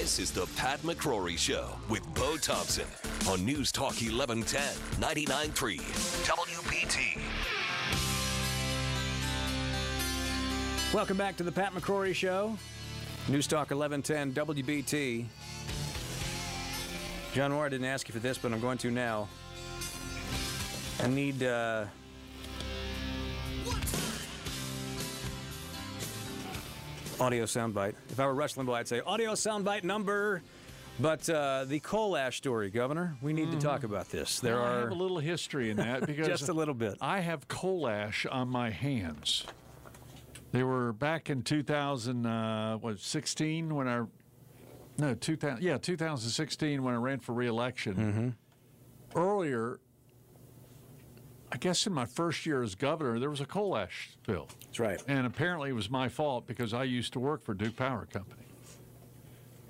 This is the Pat McCrory Show with Bo Thompson on News Talk 1110, 99.3 WBT. Welcome back to the Pat McCrory Show. News Talk 1110 WBT. John Moore, I didn't ask you for this, but I'm going to now. I need uh, audio soundbite. If I were Rush Limbaugh, I'd say audio soundbite number. But uh, the coal ash story, Governor, we need to talk about this. There I are have a little history in that because just a little bit. I have coal ash on my hands. They were back in 2000, uh, when I, no, 2000, yeah, 2016 when I ran for reelection. Mm-hmm. Earlier, I guess in my first year as governor, there was a coal ash spill. That's right. And apparently it was my fault because I used to work for Duke Power Company.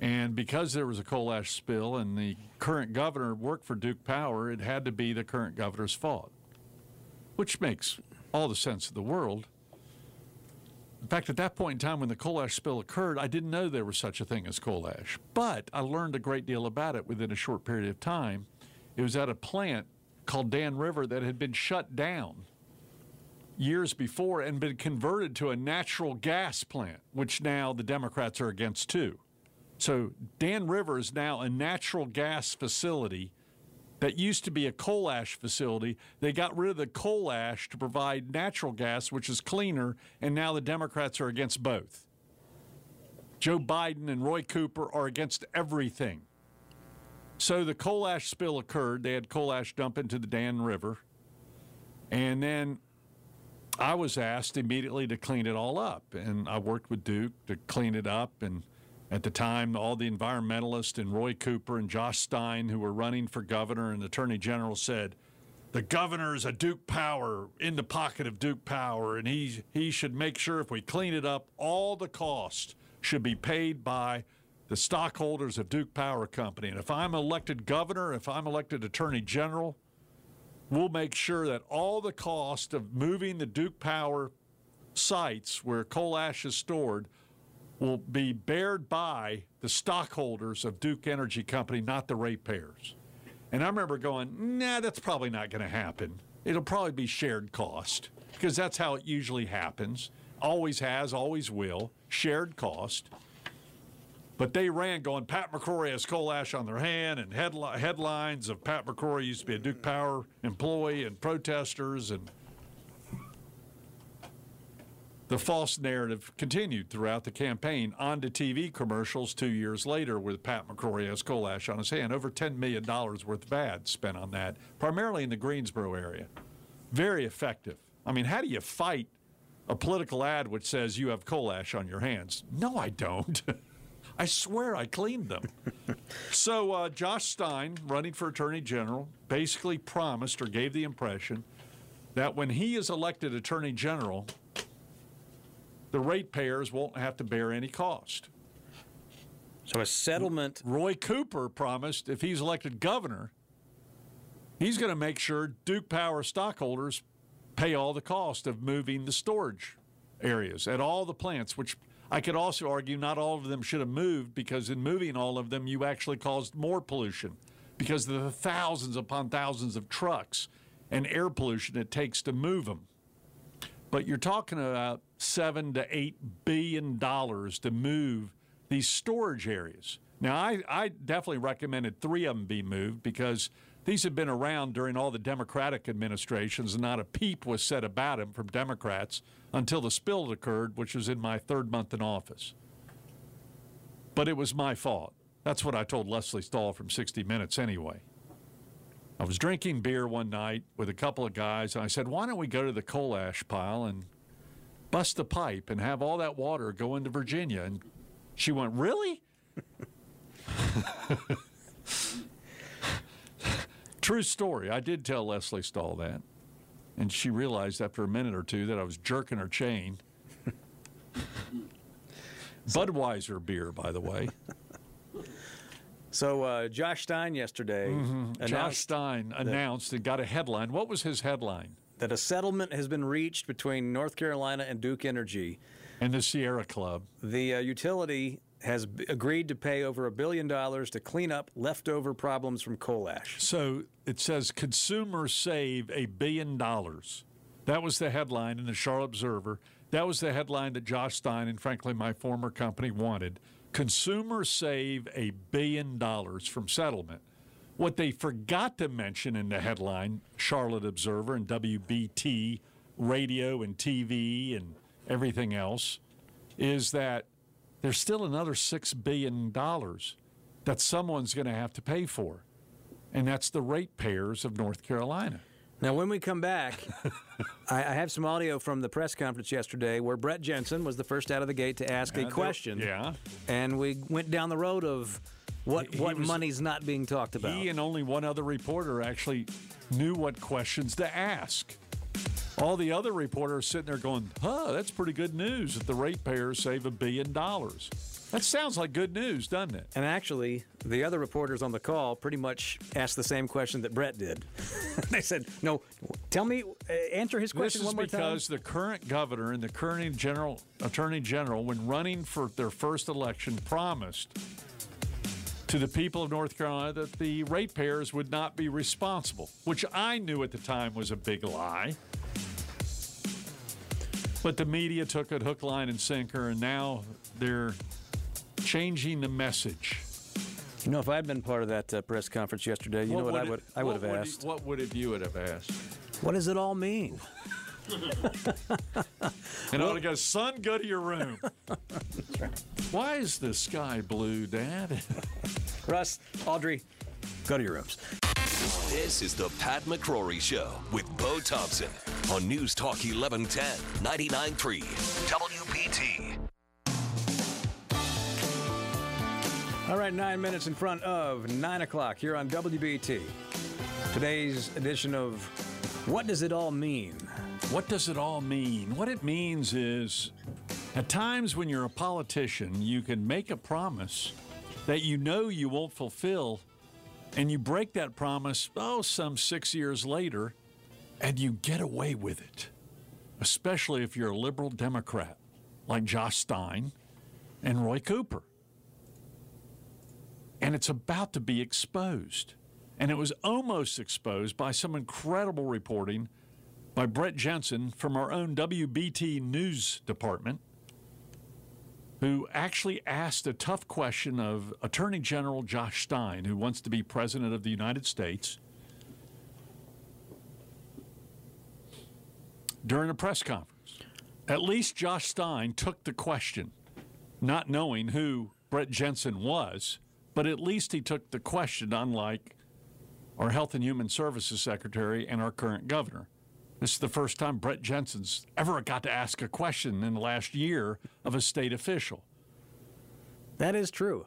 And because there was a coal ash spill and the current governor worked for Duke Power, it had to be the current governor's fault, which makes all the sense of the world. In fact, at that point in time when the coal ash spill occurred, I didn't know there was such a thing as coal ash. But I learned a great deal about it within a short period of time. It was at a plant called Dan River that had been shut down years before and been converted to a natural gas plant, which now the Democrats are against too. So Dan River is now a natural gas facility that used to be a coal ash facility. They got rid of the coal ash to provide natural gas, which is cleaner, and now the Democrats are against both. Joe Biden and Roy Cooper are against everything. So the coal ash spill occurred. They had coal ash dump into the Dan River. And then I was asked immediately to clean it all up. And I worked with Duke to clean it up. And at the time, all the environmentalists and Roy Cooper and Josh Stein, who were running for governor and attorney general, said, the governor is a Duke Power in the pocket of Duke Power, and he he should make sure if we clean it up, all the cost should be paid by the stockholders of Duke Power Company. And if I'm elected governor, if I'm elected attorney general, we'll make sure that all the cost of moving the Duke Power sites where coal ash is stored will be bared by the stockholders of Duke Energy Company, not the ratepayers. And I remember going, nah, that's probably not going to happen. It'll probably be shared cost because that's how it usually happens. Always has, always will. Shared cost. But they ran going, Pat McCrory has coal ash on their hand, and headli- headlines of Pat McCrory used to be a Duke Power employee and protesters. And the false narrative continued throughout the campaign on to TV commercials two years later with Pat McCrory has coal ash on his hand. Over $10 million worth of ads spent on that, primarily in the Greensboro area. Very effective. I mean, how do you fight a political ad which says you have coal ash on your hands? No, I don't. I swear I cleaned them. so uh, Josh Stein, running for attorney general, basically promised or gave the impression that when he is elected attorney general, the ratepayers won't have to bear any cost. So a settlement. Roy Cooper promised if he's elected governor, he's going to make sure Duke Power stockholders pay all the cost of moving the storage areas at all the plants, which I could also argue not all of them should have moved because in moving all of them, you actually caused more pollution because of the thousands upon thousands of trucks and air pollution it takes to move them. But you're talking about seven to eight billion dollars to move these storage areas. Now, I, I definitely recommended three of them be moved because these have been around during all the Democratic administrations, and not a peep was said about them from Democrats until the spill occurred, which was in my third month in office. But it was my fault. That's what I told Lesley Stahl from 60 Minutes anyway. I was drinking beer one night with a couple of guys, and I said, Why don't we go to the coal ash pile and bust the pipe and have all that water go into Virginia? And she went, Really? True story. I did tell Lesley Stahl that. And she realized after a minute or two that I was jerking her chain. Budweiser beer, by the way. So uh, Josh Stein yesterday Mm-hmm. Josh Stein announced and got a headline. What was his headline? that a settlement has been reached between North Carolina and Duke Energy. And the Sierra Club. The uh, utility has agreed to pay over a billion dollars to clean up leftover problems from coal ash. So it says consumers save a billion dollars. That was the headline in the Charlotte Observer. That was the headline that Josh Stein and, frankly, my former company wanted. Consumers save a billion dollars from settlement. What they forgot to mention in the headline, Charlotte Observer and WBT radio and TV and everything else, is that there's still another $6 billion that someone's going to have to pay for. And that's the ratepayers of North Carolina. Now, when we come back, I, I have some audio from the press conference yesterday where Brett Jensen was the first out of the gate to ask a question. yeah. And we went down the road of what, He- he what was- money's not being talked about. He and only one other reporter actually knew what questions to ask. All the other reporters sitting there going, huh, that's pretty good news that the ratepayers save a billion dollars. That sounds like good news, doesn't it? And actually, the other reporters on the call pretty much asked the same question that Brett did. they said, "No, tell me, uh, answer his This question is one more time." because the current governor and the current general attorney general, when running for their first election, promised to the people of North Carolina that the ratepayers would not be responsible, which I knew at the time was a big lie. But the media took it hook, line, and sinker, and now they're changing the message. You know, if I'd been part of that uh, press conference yesterday, you know what I it- would I would what have asked. what would have you would have asked? What does it all mean? And I would have go, son, go to your room. Why is the sky blue, Dad? Russ, Audrey, go to your rooms. This is the Pat McCrory Show with Bo Thompson on News Talk 1110, 99.3 WBT. All right, nine minutes in front of nine o'clock here on WBT. Today's edition of What Does It All Mean? What does it all mean? What it means is at times when you're a politician, you can make a promise that you know you won't fulfill, and you break that promise, oh, some six years later, and you get away with it, especially if you're a liberal Democrat like Josh Stein and Roy Cooper. And it's about to be exposed. And it was almost exposed by some incredible reporting by Brett Jensen from our own WBT News Department, who actually asked a tough question of Attorney General Josh Stein, who wants to be President of the United States, during a press conference. At least Josh Stein took the question, not knowing who Brett Jensen was, but at least he took the question, unlike our Health and Human Services Secretary and our current governor. This is the first time Brett Jensen's ever got to ask a question in the last year of a state official. That is true.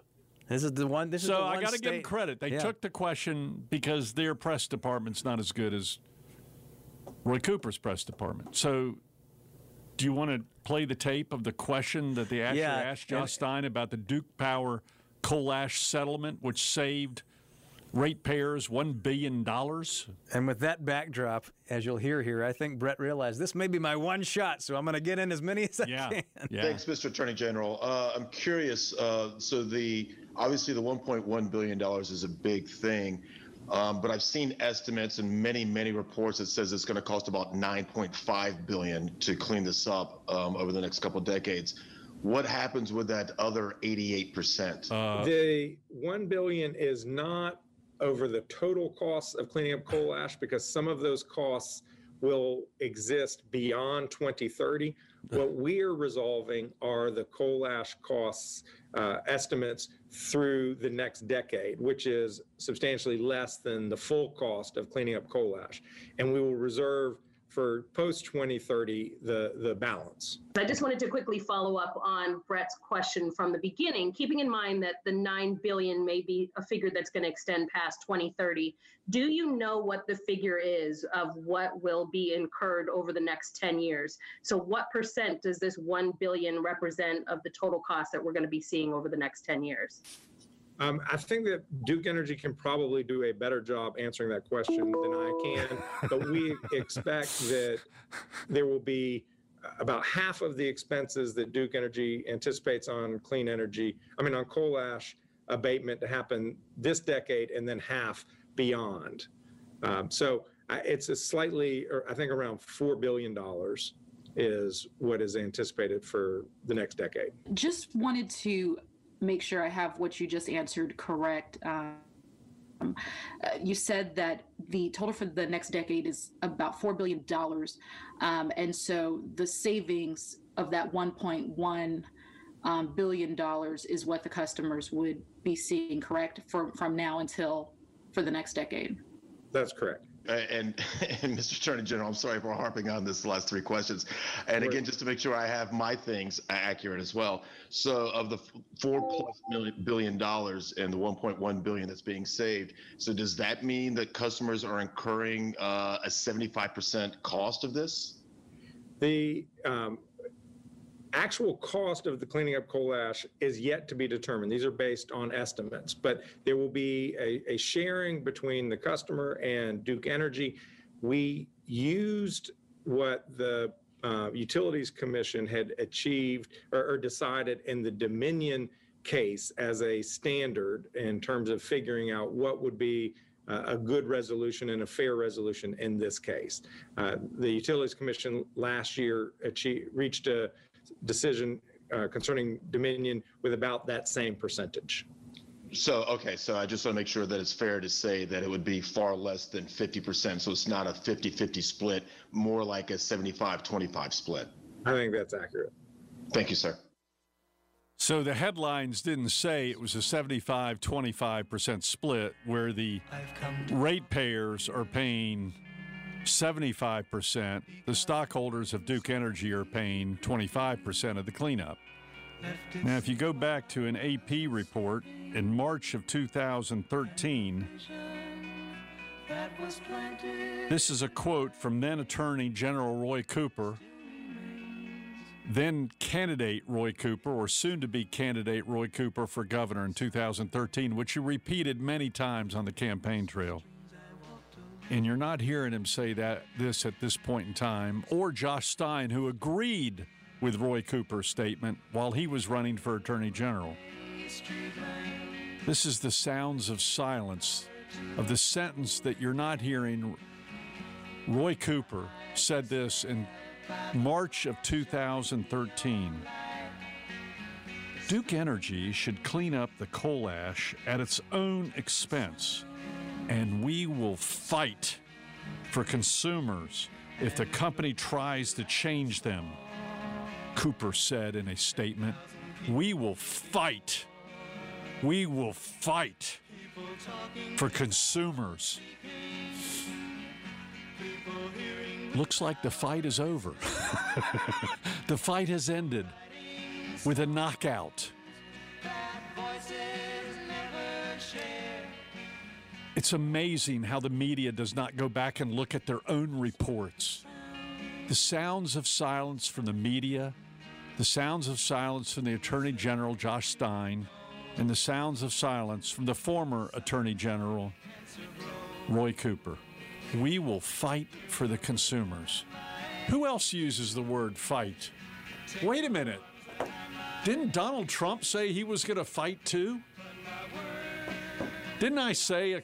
This is the one. This is So the I got to give them credit. They Yeah. took the question because their press department's not as good as Roy Cooper's press department. So do you want to play the tape of the question that they actually Yeah, asked Josh Stein about the Duke Power coal ash settlement, which saved ratepayers $1 billion? And with that backdrop, as you'll hear here, I think Brett realized this may be my one shot, so I'm going to get in as many as I Yeah. can. yeah. Thanks, Mr. Attorney General. Uh, I'm curious. Uh, so the obviously the 1.1 billion dollars is a big thing, um, but I've seen estimates and many many reports that says it's going to cost about 9.5 billion to clean this up um, over the next couple decades. What happens with that other 88 percent? Uh, The one billion is not over the total costs of cleaning up coal ash because some of those costs will exist beyond 2030. What we are resolving are the coal ash costs uh, estimates through the next decade, which is substantially less than the full cost of cleaning up coal ash. And we will reserve for post 2030 the the balance. I just wanted to quickly follow up on Brett's question from the beginning, keeping in mind that the 9 billion may be a figure that's going to extend past 2030. Do you know what the figure is of what will be incurred over the next 10 years? So what percent does this 1 billion represent of the total cost that we're going to be seeing over the next 10 years? Um, I think that Duke Energy can probably do a better job answering that question than I can, but we expect that there will be about half of the expenses that Duke Energy anticipates on clean energy, I mean, on coal ash abatement to happen this decade and then half beyond. Um, so it's a slightly, I think around $4 billion is what is anticipated for the next decade. Just wanted to make sure I have what you just answered correct. Um, uh, you said that the total for the next decade is about $4 billion. Um, and so the savings of that $1.1 um, billion dollars is what the customers would be seeing, correct? For, from now until for the next decade. That's correct. Uh, And, and Mr. Attorney General, I'm sorry for harping on this last three questions. And again, just to make sure I have my things accurate as well. So of the four plus million billion dollars and the 1.1 billion that's being saved, so does that mean that customers are incurring uh, a 75% cost of this? The um, actual cost of the cleaning up coal ash is yet to be determined. These are based on estimates, but there will be a, a sharing between the customer and Duke Energy. We used what the uh, Utilities Commission had achieved or, or decided in the Dominion case as a standard in terms of figuring out what would be uh, a good resolution and a fair resolution in this case. Uh, the Utilities Commission last year achieved, reached a decision uh, concerning Dominion with about that same percentage. So, okay, so I just want to make sure that it's fair to say that it would be far less than 50%. So it's not a 50 50 split, more like a 75 25 split. I think that's accurate. Thank you, sir. So the headlines didn't say it was a 75 25% split where the ratepayers are paying 75%, the stockholders of Duke Energy are paying 25% of the cleanup. Now, if you go back to an AP report in March of 2013, this is a quote from then Attorney General Roy Cooper then candidate Roy Cooper, or soon to be candidate Roy Cooper for governor in 2013, which he repeated many times on the campaign trail. And you're not hearing him say that this at this point in time, or Josh Stein, who agreed with Roy Cooper's statement while he was running for attorney general. This is the sounds of silence of the sentence that you're not hearing. Roy Cooper said this in March of 2013. Duke Energy should clean up the coal ash at its own expense, and we will fight for consumers if the company tries to change them. Cooper said in a statement, We will fight. We will fight for consumers. Looks like the fight is over. the fight has ended with a knockout. It's amazing how the media does not go back and look at their own reports. The sounds of silence from the media, the sounds of silence from the Attorney General Josh Stein, and the sounds of silence from the former Attorney General Roy Cooper. We will fight for the consumers. Who else uses the word fight? Wait a minute. Didn't Donald Trump say he was going to fight too? Didn't I say uh,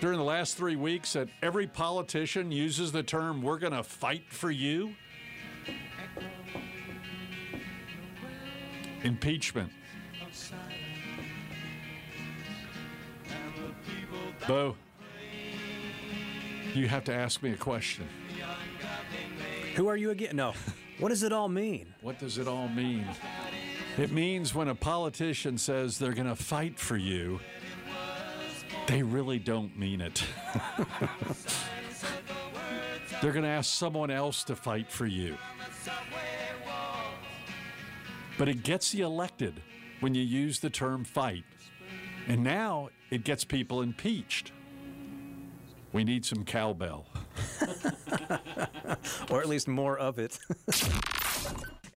during the last three weeks that every politician uses the term, we're going to fight for you? Impeachment. Bo, you have to ask me a question. Who are you again? No. What does it all mean? What does it all mean? It means when a politician says they're going to fight for you, they really don't mean it. they're going to ask someone else to fight for you. But it gets you elected when you use the term fight. And now it gets people impeached. We need some cowbell. Or at least more of it.